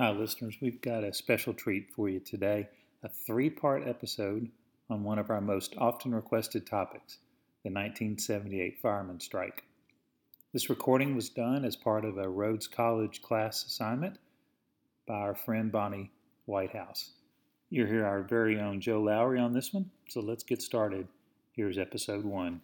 Hi, listeners. We've got a special treat for you today a three part episode on one of our most often requested topics the 1978 fireman strike. This recording was done as part of a Rhodes College class assignment by our friend Bonnie Whitehouse. You'll hear our very own Joe Lowry on this one, so let's get started. Here's episode one.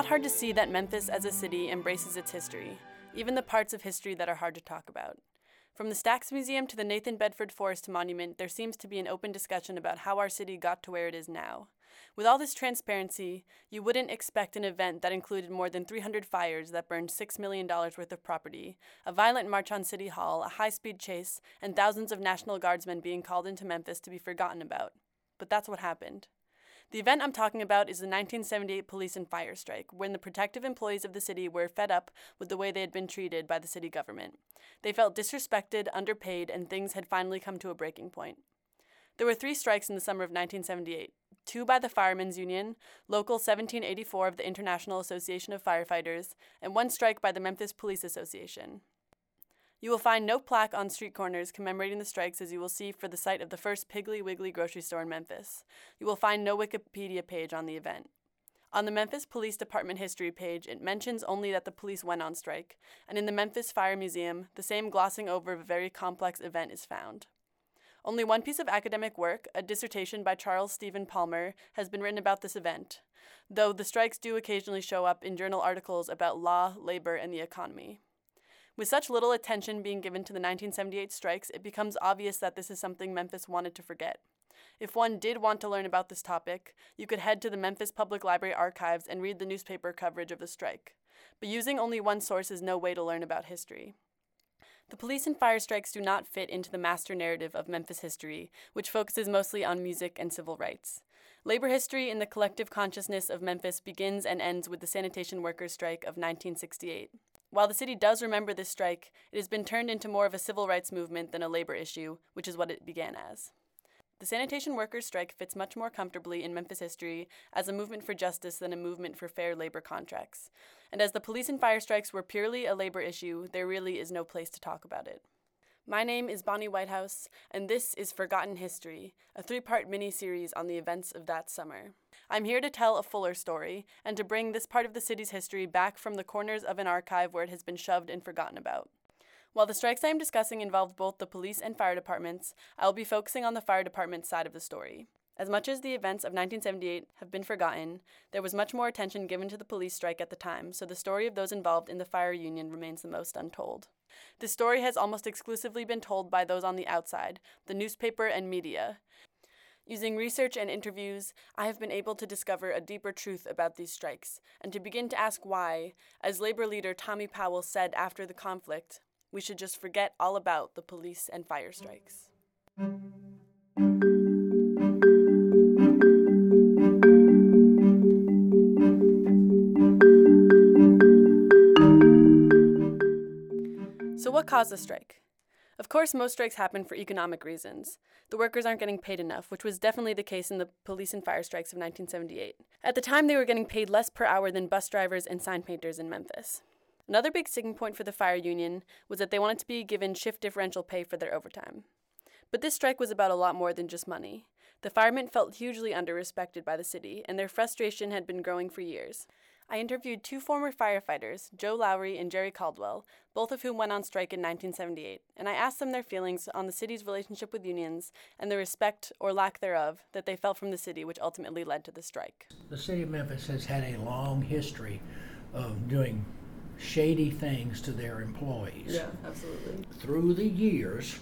Not hard to see that Memphis as a city embraces its history, even the parts of history that are hard to talk about. From the Stax Museum to the Nathan Bedford Forrest Monument, there seems to be an open discussion about how our city got to where it is now. With all this transparency, you wouldn't expect an event that included more than 300 fires that burned $6 million worth of property, a violent march on City Hall, a high speed chase, and thousands of National Guardsmen being called into Memphis to be forgotten about. But that's what happened. The event I'm talking about is the 1978 police and fire strike, when the protective employees of the city were fed up with the way they had been treated by the city government. They felt disrespected, underpaid, and things had finally come to a breaking point. There were three strikes in the summer of 1978 two by the Firemen's Union, Local 1784 of the International Association of Firefighters, and one strike by the Memphis Police Association. You will find no plaque on street corners commemorating the strikes as you will see for the site of the first Piggly Wiggly grocery store in Memphis. You will find no Wikipedia page on the event. On the Memphis Police Department history page, it mentions only that the police went on strike, and in the Memphis Fire Museum, the same glossing over of a very complex event is found. Only one piece of academic work, a dissertation by Charles Stephen Palmer, has been written about this event, though the strikes do occasionally show up in journal articles about law, labor, and the economy. With such little attention being given to the 1978 strikes, it becomes obvious that this is something Memphis wanted to forget. If one did want to learn about this topic, you could head to the Memphis Public Library archives and read the newspaper coverage of the strike. But using only one source is no way to learn about history. The police and fire strikes do not fit into the master narrative of Memphis history, which focuses mostly on music and civil rights. Labor history in the collective consciousness of Memphis begins and ends with the sanitation workers' strike of 1968. While the city does remember this strike, it has been turned into more of a civil rights movement than a labor issue, which is what it began as. The sanitation workers' strike fits much more comfortably in Memphis history as a movement for justice than a movement for fair labor contracts. And as the police and fire strikes were purely a labor issue, there really is no place to talk about it. My name is Bonnie Whitehouse, and this is Forgotten History, a three part mini series on the events of that summer. I'm here to tell a fuller story and to bring this part of the city's history back from the corners of an archive where it has been shoved and forgotten about. While the strikes I am discussing involved both the police and fire departments, I will be focusing on the fire department side of the story. As much as the events of 1978 have been forgotten, there was much more attention given to the police strike at the time, so the story of those involved in the fire union remains the most untold. The story has almost exclusively been told by those on the outside, the newspaper and media. Using research and interviews, I have been able to discover a deeper truth about these strikes and to begin to ask why, as labor leader Tommy Powell said after the conflict, we should just forget all about the police and fire strikes. What caused the strike? Of course, most strikes happen for economic reasons. The workers aren't getting paid enough, which was definitely the case in the police and fire strikes of 1978. At the time, they were getting paid less per hour than bus drivers and sign painters in Memphis. Another big sticking point for the fire union was that they wanted to be given shift differential pay for their overtime. But this strike was about a lot more than just money. The firemen felt hugely underrespected by the city, and their frustration had been growing for years. I interviewed two former firefighters, Joe Lowry and Jerry Caldwell, both of whom went on strike in 1978, and I asked them their feelings on the city's relationship with unions and the respect or lack thereof that they felt from the city, which ultimately led to the strike. The city of Memphis has had a long history of doing shady things to their employees. Yeah, absolutely. Through the years,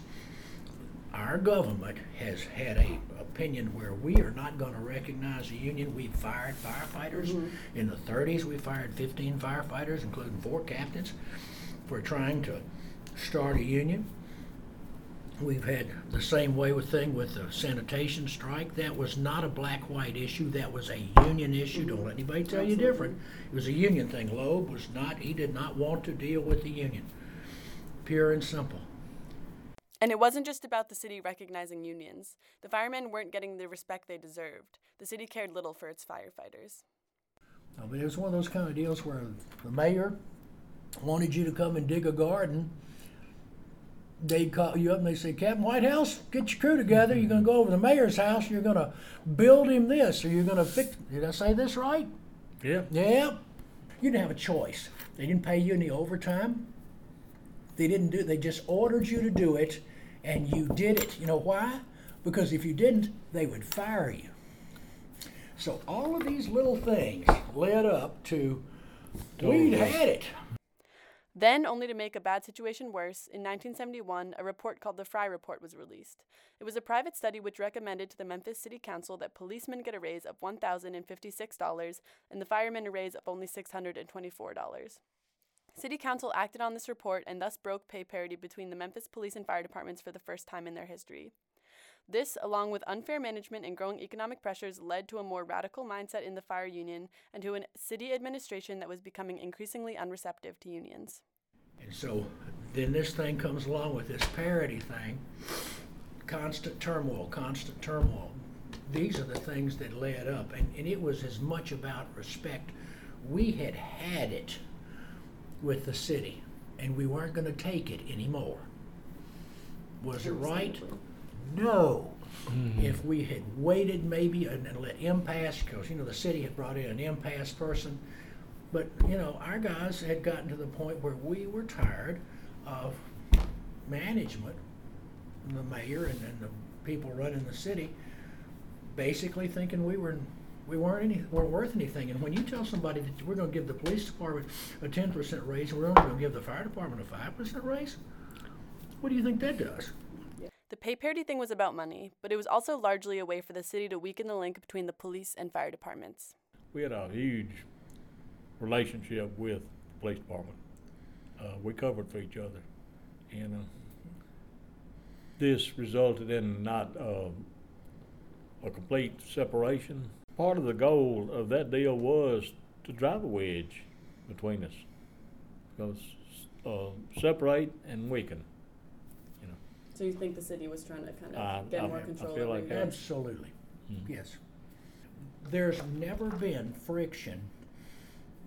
our government has had a opinion where we are not going to recognize a union. We've fired firefighters. Mm-hmm. In the 30s, we fired 15 firefighters, including four captains, for trying to start a union. We've had the same way with thing with the sanitation strike. That was not a black-white issue. That was a union issue. Don't let anybody tell Absolutely. you different. It was a union thing. Loeb was not. He did not want to deal with the union. pure and simple. And it wasn't just about the city recognizing unions. The firemen weren't getting the respect they deserved. The city cared little for its firefighters. I mean, it was one of those kind of deals where the mayor wanted you to come and dig a garden. They'd call you up and they say, Captain Whitehouse, get your crew together. You're going to go over to the mayor's house and you're going to build him this, or you're going to fix. Did I say this right? Yeah. Yeah. You didn't have a choice. They didn't pay you any overtime. They didn't do. it. They just ordered you to do it, and you did it. You know why? Because if you didn't, they would fire you. So all of these little things led up to we'd had it. Then, only to make a bad situation worse, in 1971, a report called the Frye Report was released. It was a private study which recommended to the Memphis City Council that policemen get a raise of $1,056 and the firemen a raise of only $624. City Council acted on this report and thus broke pay parity between the Memphis police and fire departments for the first time in their history. This, along with unfair management and growing economic pressures, led to a more radical mindset in the fire union and to a city administration that was becoming increasingly unreceptive to unions. And so then this thing comes along with this parity thing constant turmoil, constant turmoil. These are the things that led up. And, and it was as much about respect. We had had it with the city, and we weren't going to take it anymore. Was it right? No. Mm-hmm. If we had waited maybe and, and let impasse, because you know the city had brought in an impasse person, but you know our guys had gotten to the point where we were tired of management, the mayor and, and the people running the city, basically thinking we were we weren't any weren't worth anything. And when you tell somebody that we're going to give the police department a ten percent raise, and we're only going to give the fire department a five percent raise, what do you think that does? The pay parity thing was about money, but it was also largely a way for the city to weaken the link between the police and fire departments. We had a huge relationship with the police department. Uh, we covered for each other. And uh, this resulted in not uh, a complete separation. Part of the goal of that deal was to drive a wedge between us. Because uh, separate and weaken. You know. So you think the city was trying to kind Uh, get I- more I control feel over like you that. guys? Absolutely, Mhm. yes. There's never been friction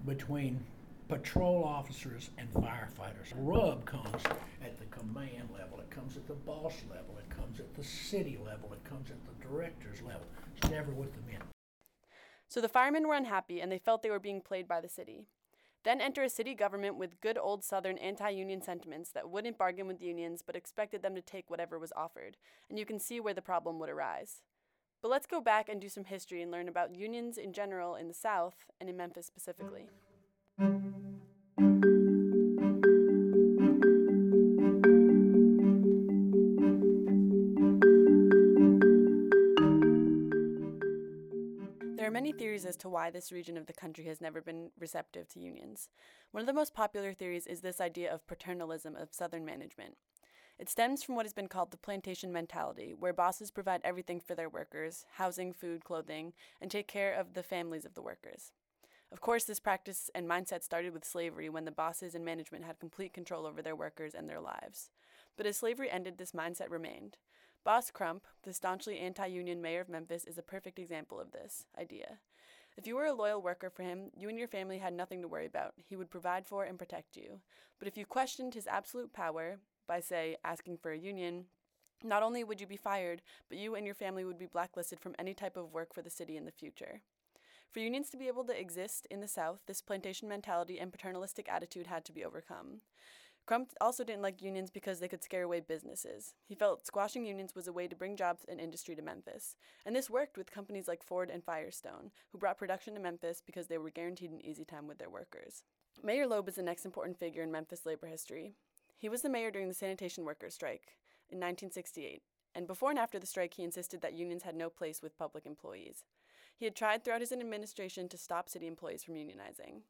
between patrol officers and firefighters. Rub comes at the command level, it comes at the boss level, it comes at the city level, it comes at the director's level. It's never with the men. So the firemen were unhappy and they felt they were being played by the city. Then enter a city government with good old Southern anti union sentiments that wouldn't bargain with unions but expected them to take whatever was offered, and you can see where the problem would arise. But let's go back and do some history and learn about unions in general in the South and in Memphis specifically. Why this region of the country has never been receptive to unions. One of the most popular theories is this idea of paternalism of Southern management. It stems from what has been called the plantation mentality, where bosses provide everything for their workers housing, food, clothing and take care of the families of the workers. Of course, this practice and mindset started with slavery when the bosses and management had complete control over their workers and their lives. But as slavery ended, this mindset remained. Boss Crump, the staunchly anti union mayor of Memphis, is a perfect example of this idea. If you were a loyal worker for him, you and your family had nothing to worry about. He would provide for and protect you. But if you questioned his absolute power by, say, asking for a union, not only would you be fired, but you and your family would be blacklisted from any type of work for the city in the future. For unions to be able to exist in the South, this plantation mentality and paternalistic attitude had to be overcome. Crump also didn't like unions because they could scare away businesses. He felt squashing unions was a way to bring jobs and industry to Memphis. And this worked with companies like Ford and Firestone, who brought production to Memphis because they were guaranteed an easy time with their workers. Mayor Loeb is the next important figure in Memphis labor history. He was the mayor during the sanitation workers' strike in 1968, and before and after the strike, he insisted that unions had no place with public employees. He had tried throughout his administration to stop city employees from unionizing.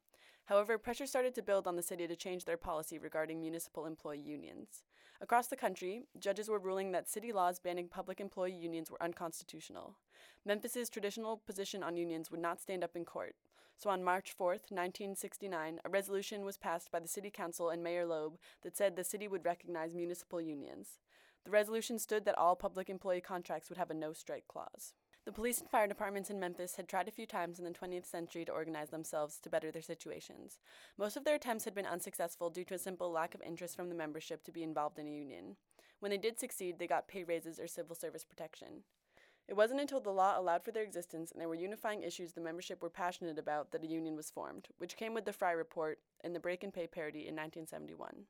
However, pressure started to build on the city to change their policy regarding municipal employee unions. Across the country, judges were ruling that city laws banning public employee unions were unconstitutional. Memphis's traditional position on unions would not stand up in court, So on March 4th, 1969, a resolution was passed by the City Council and Mayor Loeb that said the city would recognize municipal unions. The resolution stood that all public employee contracts would have a no strike clause. The police and fire departments in Memphis had tried a few times in the 20th century to organize themselves to better their situations. Most of their attempts had been unsuccessful due to a simple lack of interest from the membership to be involved in a union. When they did succeed, they got pay raises or civil service protection. It wasn't until the law allowed for their existence and there were unifying issues the membership were passionate about that a union was formed, which came with the Frye Report and the break and pay parity in 1971.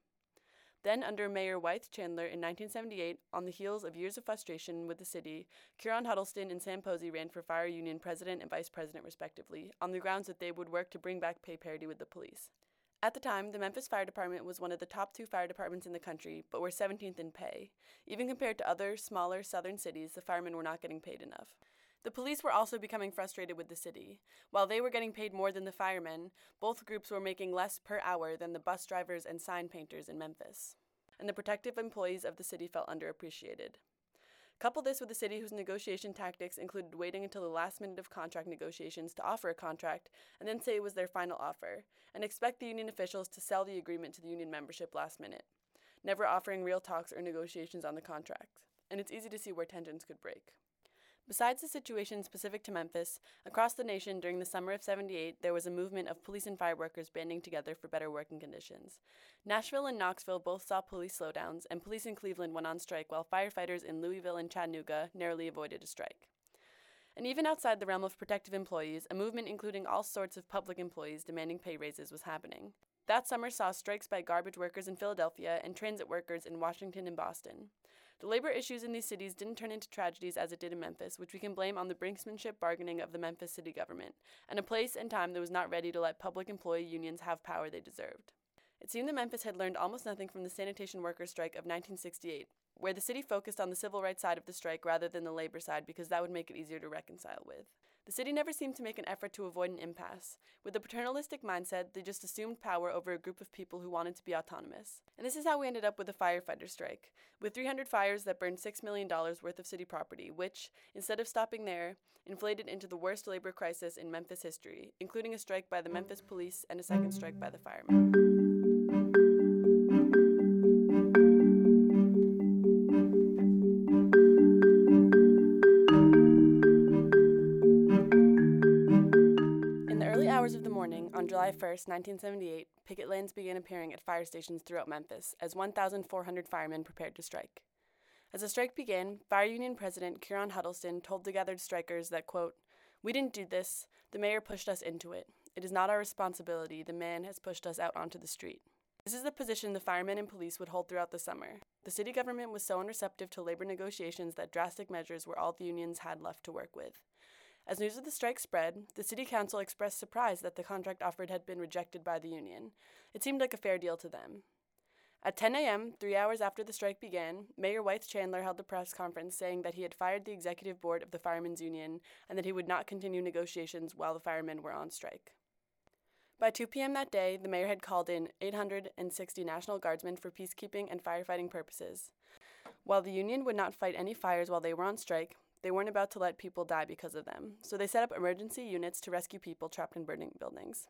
Then, under Mayor Wyeth Chandler in 1978, on the heels of years of frustration with the city, Curon Huddleston and Sam Posey ran for Fire Union president and vice president, respectively, on the grounds that they would work to bring back pay parity with the police. At the time, the Memphis Fire Department was one of the top two fire departments in the country, but were 17th in pay. Even compared to other, smaller southern cities, the firemen were not getting paid enough. The police were also becoming frustrated with the city. While they were getting paid more than the firemen, both groups were making less per hour than the bus drivers and sign painters in Memphis. And the protective employees of the city felt underappreciated. Couple this with a city whose negotiation tactics included waiting until the last minute of contract negotiations to offer a contract and then say it was their final offer, and expect the union officials to sell the agreement to the union membership last minute, never offering real talks or negotiations on the contract. And it's easy to see where tensions could break. Besides the situation specific to Memphis, across the nation during the summer of 78, there was a movement of police and fire workers banding together for better working conditions. Nashville and Knoxville both saw police slowdowns, and police in Cleveland went on strike while firefighters in Louisville and Chattanooga narrowly avoided a strike. And even outside the realm of protective employees, a movement including all sorts of public employees demanding pay raises was happening. That summer saw strikes by garbage workers in Philadelphia and transit workers in Washington and Boston. The labor issues in these cities didn't turn into tragedies as it did in Memphis, which we can blame on the brinksmanship bargaining of the Memphis city government, and a place and time that was not ready to let public employee unions have power they deserved. It seemed that Memphis had learned almost nothing from the sanitation workers' strike of 1968, where the city focused on the civil rights side of the strike rather than the labor side because that would make it easier to reconcile with. The city never seemed to make an effort to avoid an impasse. With a paternalistic mindset, they just assumed power over a group of people who wanted to be autonomous. And this is how we ended up with the firefighter strike, with 300 fires that burned $6 million worth of city property, which, instead of stopping there, inflated into the worst labor crisis in Memphis history, including a strike by the Memphis police and a second strike by the firemen. On July 1, 1978, picket lines began appearing at fire stations throughout Memphis as 1,400 firemen prepared to strike. As the strike began, Fire Union President Curon Huddleston told the gathered strikers that, quote, We didn't do this. The mayor pushed us into it. It is not our responsibility. The man has pushed us out onto the street. This is the position the firemen and police would hold throughout the summer. The city government was so unreceptive to labor negotiations that drastic measures were all the unions had left to work with. As news of the strike spread, the city council expressed surprise that the contract offered had been rejected by the union. It seemed like a fair deal to them. At 10 a.m., three hours after the strike began, Mayor Wyeth Chandler held a press conference saying that he had fired the executive board of the Firemen's Union and that he would not continue negotiations while the firemen were on strike. By 2 p.m. that day, the mayor had called in 860 National Guardsmen for peacekeeping and firefighting purposes. While the union would not fight any fires while they were on strike, they weren't about to let people die because of them, so they set up emergency units to rescue people trapped in burning buildings.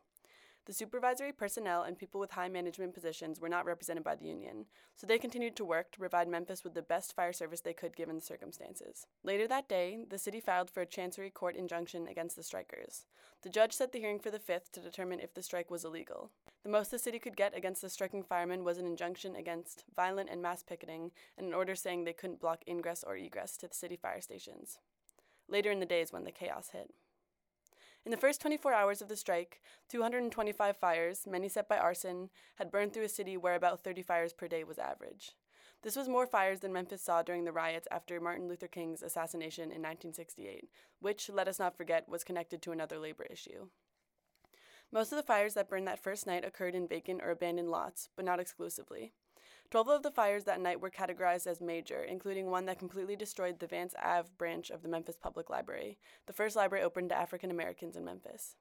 The supervisory personnel and people with high management positions were not represented by the union, so they continued to work to provide Memphis with the best fire service they could given the circumstances. Later that day, the city filed for a chancery court injunction against the strikers. The judge set the hearing for the 5th to determine if the strike was illegal. The most the city could get against the striking firemen was an injunction against violent and mass picketing and an order saying they couldn't block ingress or egress to the city fire stations. Later in the day is when the chaos hit. In the first 24 hours of the strike, 225 fires, many set by arson, had burned through a city where about 30 fires per day was average. This was more fires than Memphis saw during the riots after Martin Luther King's assassination in 1968, which, let us not forget, was connected to another labor issue. Most of the fires that burned that first night occurred in vacant or abandoned lots, but not exclusively. Twelve of the fires that night were categorized as major, including one that completely destroyed the Vance Ave branch of the Memphis Public Library, the first library open to African Americans in Memphis.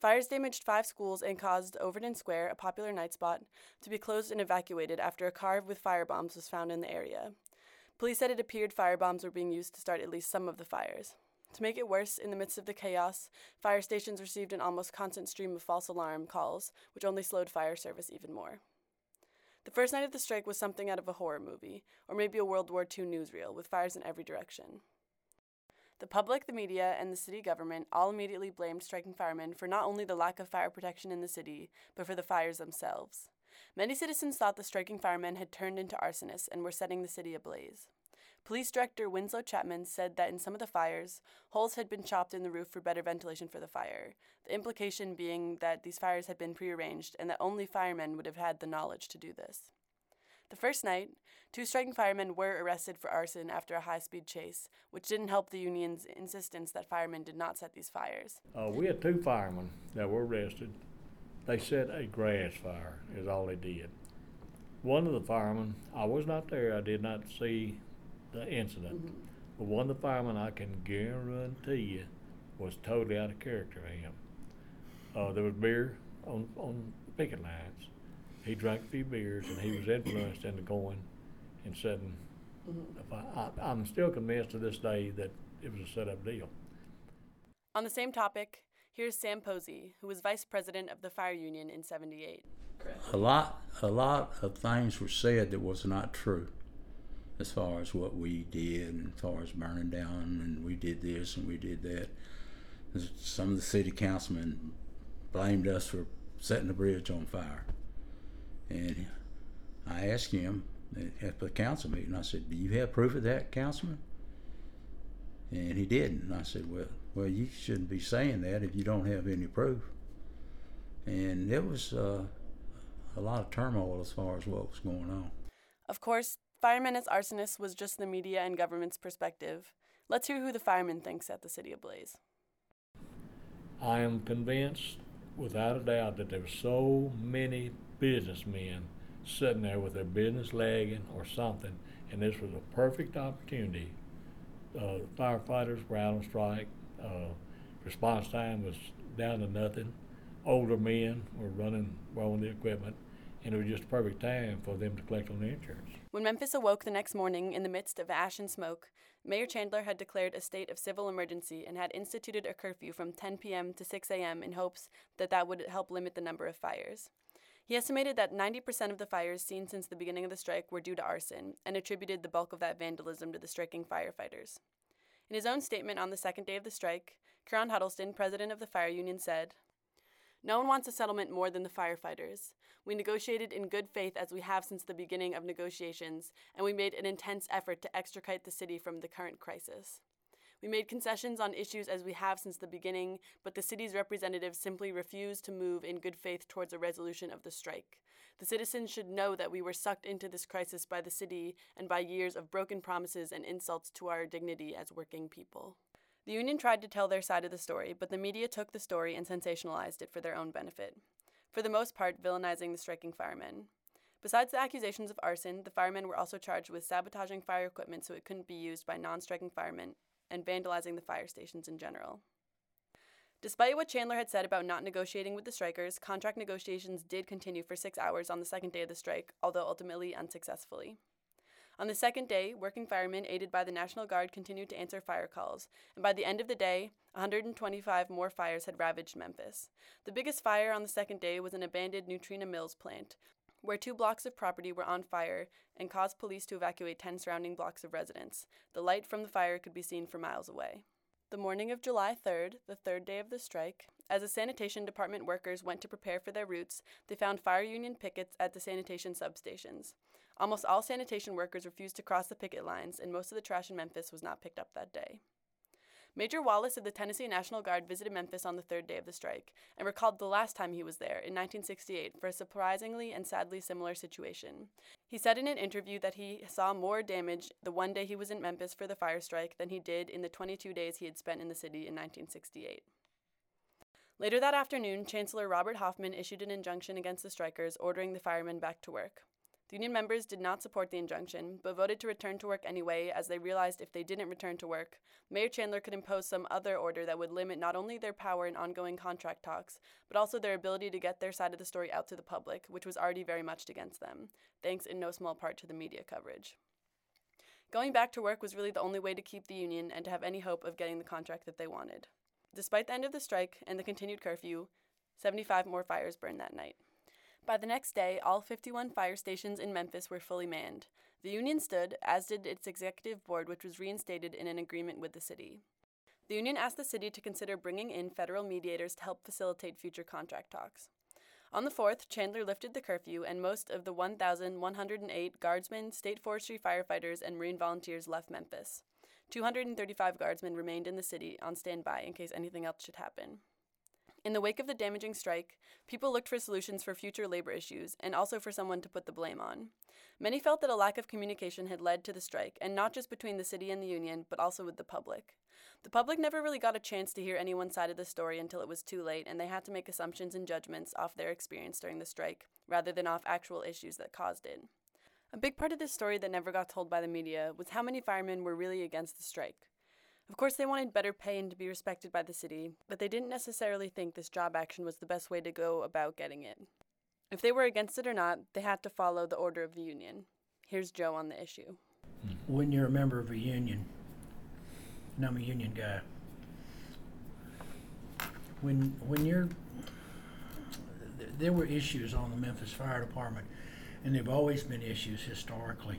Fires damaged five schools and caused Overton Square, a popular night spot, to be closed and evacuated after a car with firebombs was found in the area. Police said it appeared firebombs were being used to start at least some of the fires. To make it worse, in the midst of the chaos, fire stations received an almost constant stream of false alarm calls, which only slowed fire service even more. The first night of the strike was something out of a horror movie, or maybe a World War II newsreel, with fires in every direction. The public, the media, and the city government all immediately blamed striking firemen for not only the lack of fire protection in the city, but for the fires themselves. Many citizens thought the striking firemen had turned into arsonists and were setting the city ablaze. Police Director Winslow Chapman said that in some of the fires, holes had been chopped in the roof for better ventilation for the fire, the implication being that these fires had been prearranged and that only firemen would have had the knowledge to do this. The first night, two striking firemen were arrested for arson after a high speed chase, which didn't help the union's insistence that firemen did not set these fires. Uh, we had two firemen that were arrested. They set a grass fire, is all they did. One of the firemen, I was not there, I did not see the incident. Mm-hmm. But one of the firemen, I can guarantee you, was totally out of character. Him. Uh, there was beer on on picket lines he drank a few beers and he was influenced into going and setting. Mm-hmm. I, I, I'm still convinced to this day that it was a set up deal. On the same topic, here's Sam Posey, who was vice president of the fire union in 78. A lot, a lot of things were said that was not true as far as what we did and as far as burning down and we did this and we did that. Some of the city councilmen blamed us for setting the bridge on fire. And I asked him at the council meeting, I said, Do you have proof of that, councilman? And he didn't. And I said, Well, well, you shouldn't be saying that if you don't have any proof. And there was uh, a lot of turmoil as far as what was going on. Of course, firemen as arsonists was just the media and government's perspective. Let's hear who the fireman thinks at the City Ablaze. I am convinced, without a doubt, that there were so many businessmen sitting there with their business lagging or something, and this was a perfect opportunity. Uh, firefighters were out on strike. Uh, response time was down to nothing. Older men were running well the equipment, and it was just a perfect time for them to collect on the insurance. When Memphis awoke the next morning in the midst of ash and smoke, Mayor Chandler had declared a state of civil emergency and had instituted a curfew from 10 p.m. to 6 a.m. in hopes that that would help limit the number of fires. He estimated that 90% of the fires seen since the beginning of the strike were due to arson and attributed the bulk of that vandalism to the striking firefighters. In his own statement on the second day of the strike, Kieron Huddleston, president of the fire union, said, no one wants a settlement more than the firefighters. We negotiated in good faith as we have since the beginning of negotiations, and we made an intense effort to extricate the city from the current crisis. We made concessions on issues as we have since the beginning, but the city's representatives simply refused to move in good faith towards a resolution of the strike. The citizens should know that we were sucked into this crisis by the city and by years of broken promises and insults to our dignity as working people. The union tried to tell their side of the story, but the media took the story and sensationalized it for their own benefit. For the most part, villainizing the striking firemen. Besides the accusations of arson, the firemen were also charged with sabotaging fire equipment so it couldn't be used by non striking firemen and vandalizing the fire stations in general. Despite what Chandler had said about not negotiating with the strikers, contract negotiations did continue for six hours on the second day of the strike, although ultimately unsuccessfully. On the second day, working firemen, aided by the National Guard, continued to answer fire calls, and by the end of the day, 125 more fires had ravaged Memphis. The biggest fire on the second day was an abandoned Nutrena Mills plant, where two blocks of property were on fire and caused police to evacuate 10 surrounding blocks of residents. The light from the fire could be seen for miles away. The morning of July 3rd, the third day of the strike, as the sanitation department workers went to prepare for their routes, they found fire union pickets at the sanitation substations. Almost all sanitation workers refused to cross the picket lines, and most of the trash in Memphis was not picked up that day. Major Wallace of the Tennessee National Guard visited Memphis on the third day of the strike and recalled the last time he was there, in 1968, for a surprisingly and sadly similar situation. He said in an interview that he saw more damage the one day he was in Memphis for the fire strike than he did in the 22 days he had spent in the city in 1968. Later that afternoon, Chancellor Robert Hoffman issued an injunction against the strikers, ordering the firemen back to work. The union members did not support the injunction, but voted to return to work anyway, as they realized if they didn't return to work, Mayor Chandler could impose some other order that would limit not only their power in ongoing contract talks, but also their ability to get their side of the story out to the public, which was already very much against them, thanks in no small part to the media coverage. Going back to work was really the only way to keep the union and to have any hope of getting the contract that they wanted. Despite the end of the strike and the continued curfew, 75 more fires burned that night. By the next day, all 51 fire stations in Memphis were fully manned. The union stood, as did its executive board, which was reinstated in an agreement with the city. The union asked the city to consider bringing in federal mediators to help facilitate future contract talks. On the 4th, Chandler lifted the curfew, and most of the 1,108 guardsmen, state forestry firefighters, and Marine volunteers left Memphis. 235 guardsmen remained in the city on standby in case anything else should happen. In the wake of the damaging strike, people looked for solutions for future labor issues and also for someone to put the blame on. Many felt that a lack of communication had led to the strike, and not just between the city and the union, but also with the public. The public never really got a chance to hear anyone's side of the story until it was too late, and they had to make assumptions and judgments off their experience during the strike, rather than off actual issues that caused it. A big part of this story that never got told by the media was how many firemen were really against the strike. Of course, they wanted better pay and to be respected by the city, but they didn't necessarily think this job action was the best way to go about getting it. If they were against it or not, they had to follow the order of the union. Here's Joe on the issue. Hmm. When you're a member of a union, and I'm a union guy, when when you're there were issues on the Memphis Fire Department, and there've always been issues historically.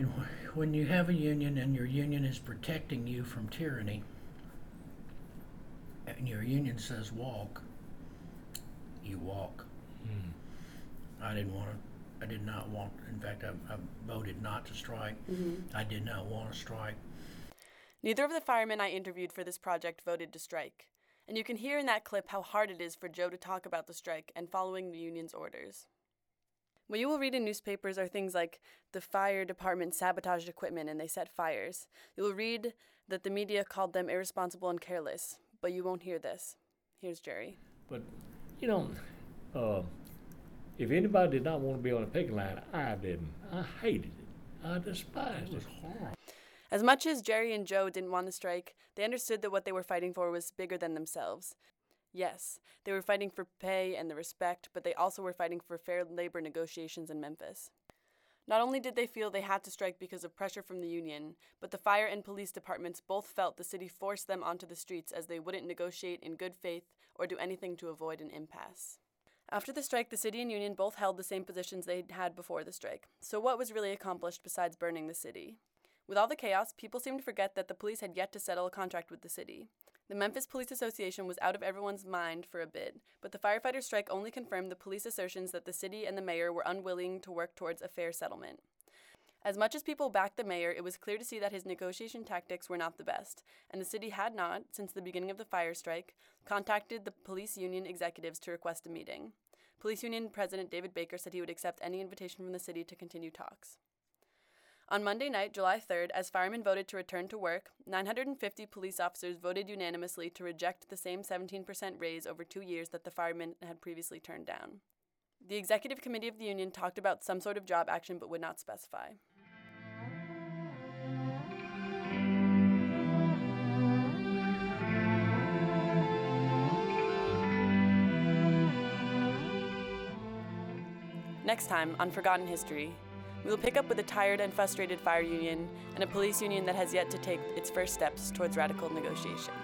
And wh- when you have a union and your union is protecting you from tyranny, and your union says walk, you walk. Hmm. I didn't want to. I did not want. In fact, I, I voted not to strike. Mm-hmm. I did not want to strike. Neither of the firemen I interviewed for this project voted to strike, and you can hear in that clip how hard it is for Joe to talk about the strike and following the union's orders. What you will read in newspapers are things like the fire department sabotaged equipment and they set fires. You will read that the media called them irresponsible and careless, but you won't hear this. Here's Jerry. But, you know, uh, if anybody did not want to be on the picket line, I didn't. I hated it. I despised it. Was it. horrible. As much as Jerry and Joe didn't want to strike, they understood that what they were fighting for was bigger than themselves. Yes, they were fighting for pay and the respect, but they also were fighting for fair labor negotiations in Memphis. Not only did they feel they had to strike because of pressure from the union, but the fire and police departments both felt the city forced them onto the streets as they wouldn't negotiate in good faith or do anything to avoid an impasse. After the strike, the city and union both held the same positions they had before the strike. So, what was really accomplished besides burning the city? With all the chaos, people seemed to forget that the police had yet to settle a contract with the city. The Memphis Police Association was out of everyone's mind for a bit, but the firefighter strike only confirmed the police assertions that the city and the mayor were unwilling to work towards a fair settlement. As much as people backed the mayor, it was clear to see that his negotiation tactics were not the best, and the city had not, since the beginning of the fire strike, contacted the police union executives to request a meeting. Police union president David Baker said he would accept any invitation from the city to continue talks. On Monday night, July 3rd, as firemen voted to return to work, 950 police officers voted unanimously to reject the same 17% raise over two years that the firemen had previously turned down. The executive committee of the union talked about some sort of job action but would not specify. Next time on Forgotten History, we will pick up with a tired and frustrated fire union and a police union that has yet to take its first steps towards radical negotiation.